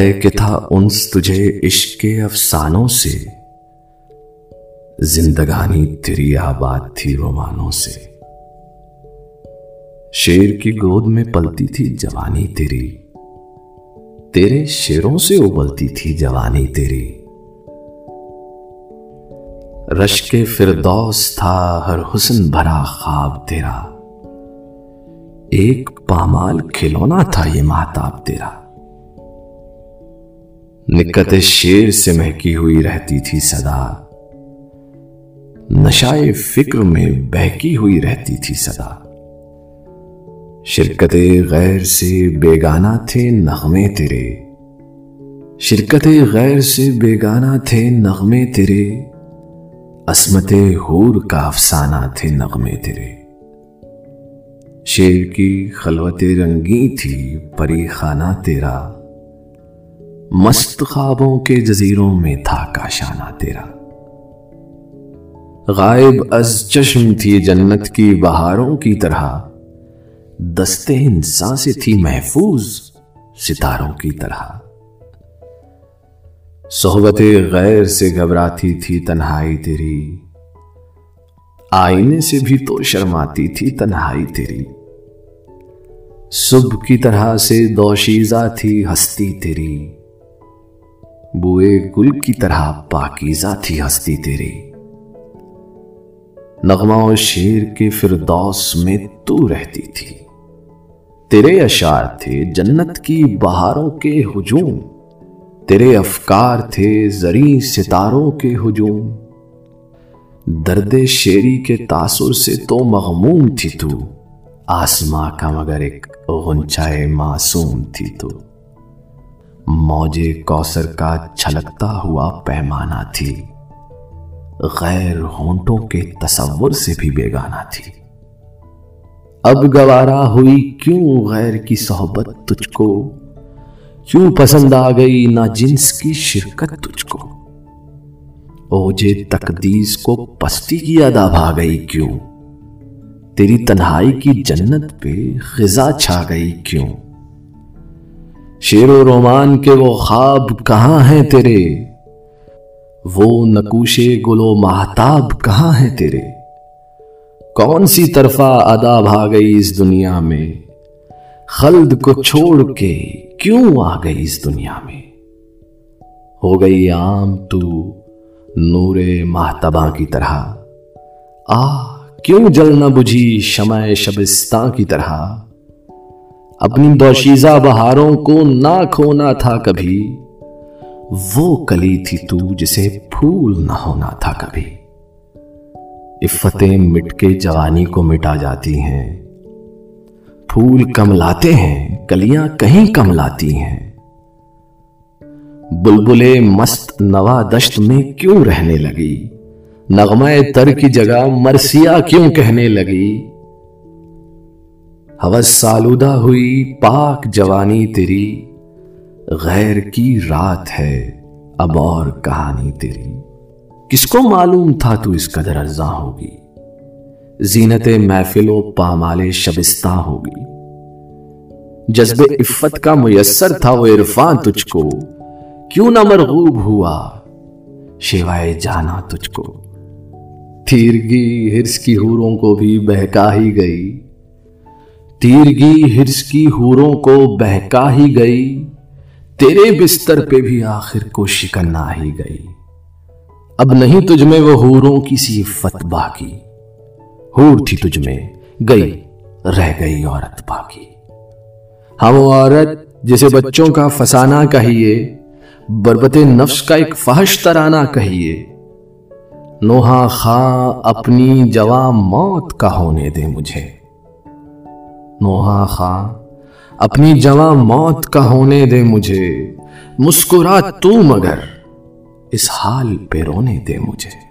ہے کہ تھا انس تجھے عشق کے افسانوں سے۔ زندگانی تیری آباد تھی رومانوں سے۔ شیر کی گود میں پلتی تھی جوانی تیری۔ تیرے شیروں سے ابلتی تھی جوانی تیری۔ رش کے فردوس تھا ہر حسن بھرا خواب تیرا۔ ایک پامال کھلونا تھا یہ ماتاب تیرا۔ نکت شیر سے مہکی ہوئی رہتی تھی صدا۔ نشائے فکر میں بہکی ہوئی رہتی تھی صدا۔ شرکت غیر سے بیگانہ تھے نغمے تیرے۔ شرکت غیر سے بیگانہ تھے نغمے تیرے۔ عصمت حور کا افسانہ تھے نغمے تیرے۔ شیر کی خلوت رنگی تھی پری خانہ تیرا۔ مست خوابوں کے جزیروں میں تھا کاشانہ تیرا۔ غائب از چشم تھی جنت کی بہاروں کی طرح دستے انسان سے تھی محفوظ ستاروں کی طرح۔ صحبت غیر سے گھبراتی تھی تنہائی تیری، آئینے سے بھی تو شرماتی تھی تنہائی تیری۔ صبح کی طرح سے دوشیزہ تھی ہستی تیری۔ بوئے گل کی طرح پاکیزہ تھی ہستی تیری۔ نغمہ و شیر کے فردوس میں تو رہتی تھی۔ تیرے اشار تھے جنت کی بہاروں کے ہجوم۔ تیرے افکار تھے زری ستاروں کے ہجوم۔ درد شیری کے تاثر سے تو مغموم تھی تو۔ آسماں کا مگر ایک غنچائے معصوم تھی تو۔ موجے کوسر کا چھلکتا ہوا پیمانہ تھی۔ غیر ہونٹوں کے تصور سے بھی بیگانہ تھی۔ اب گوارا ہوئی کیوں غیر کی صحبت تجھ کو؟ کیوں پسند آ گئی نہ جنس کی شرکت تجھ کو؟ اوجے تقدیس کو پستی کی ادا بھا گئی کیوں؟ تیری تنہائی کی جنت پہ خزا چھا گئی کیوں؟ شیر و رومان کے وہ خواب کہاں ہیں تیرے؟ وہ نکوشے گلو محتاب کہاں ہے تیرے؟ کون سی طرفہ ادا بھا گئی اس دنیا میں؟ خلد کو چھوڑ کے کیوں آ گئی اس دنیا میں؟ ہو گئی عام تو نور محتباں کی طرح۔ آ کیوں جل نہ بجھی شمع شبستان کی طرح؟ اپنی دوشیزہ بہاروں کو نہ کھونا تھا کبھی۔ وہ کلی تھی تو جسے پھول نہ ہونا تھا کبھی۔ عفتیں مٹ کے جوانی کو مٹا جاتی ہیں۔ پھول کم لاتے ہیں، کلیاں کہیں کم لاتی ہیں۔ بلبلے مست نوا دشت میں کیوں رہنے لگی؟ نغمہ تر کی جگہ مرسیا کیوں کہنے لگی؟ حوث سالودہ ہوئی، پاک جوانی تیری۔ غیر کی رات ہے، اب اور کہانی تیری۔ کس کو معلوم تھا تو اس قدر ارزاں ہوگی؟ زینت محفل و پامال شبستہ ہوگی۔ جذب عفت کا میسر تھا وہ عرفان تجھ کو۔ کیوں نہ مرغوب ہوا شیوائے جانا تجھ کو۔ تیرگی ہرس کی ہوروں کو بھی بہکا ہی گئی۔ تیرگی ہرس کی ہوروں کو بہکا ہی گئی، تیرے بستر پہ بھی آخر کو شکن آ ہی گئی۔ اب نہیں تجھ میں وہ ہوروں کی سی فت باقی۔ ہور تھی تجھ میں، گئی، رہ گئی عورت باقی۔ ہاں وہ عورت جسے بچوں کا فسانہ کہیے، بربت نفس کا ایک فحش ترانہ کہیے۔ نوحا خاں اپنی جوان موت کا ہونے دے مجھے۔ نوحا خاں اپنی جواں موت کا ہونے دے مجھے، مسکرا تو مگر، اس حال پہ رونے دے مجھے۔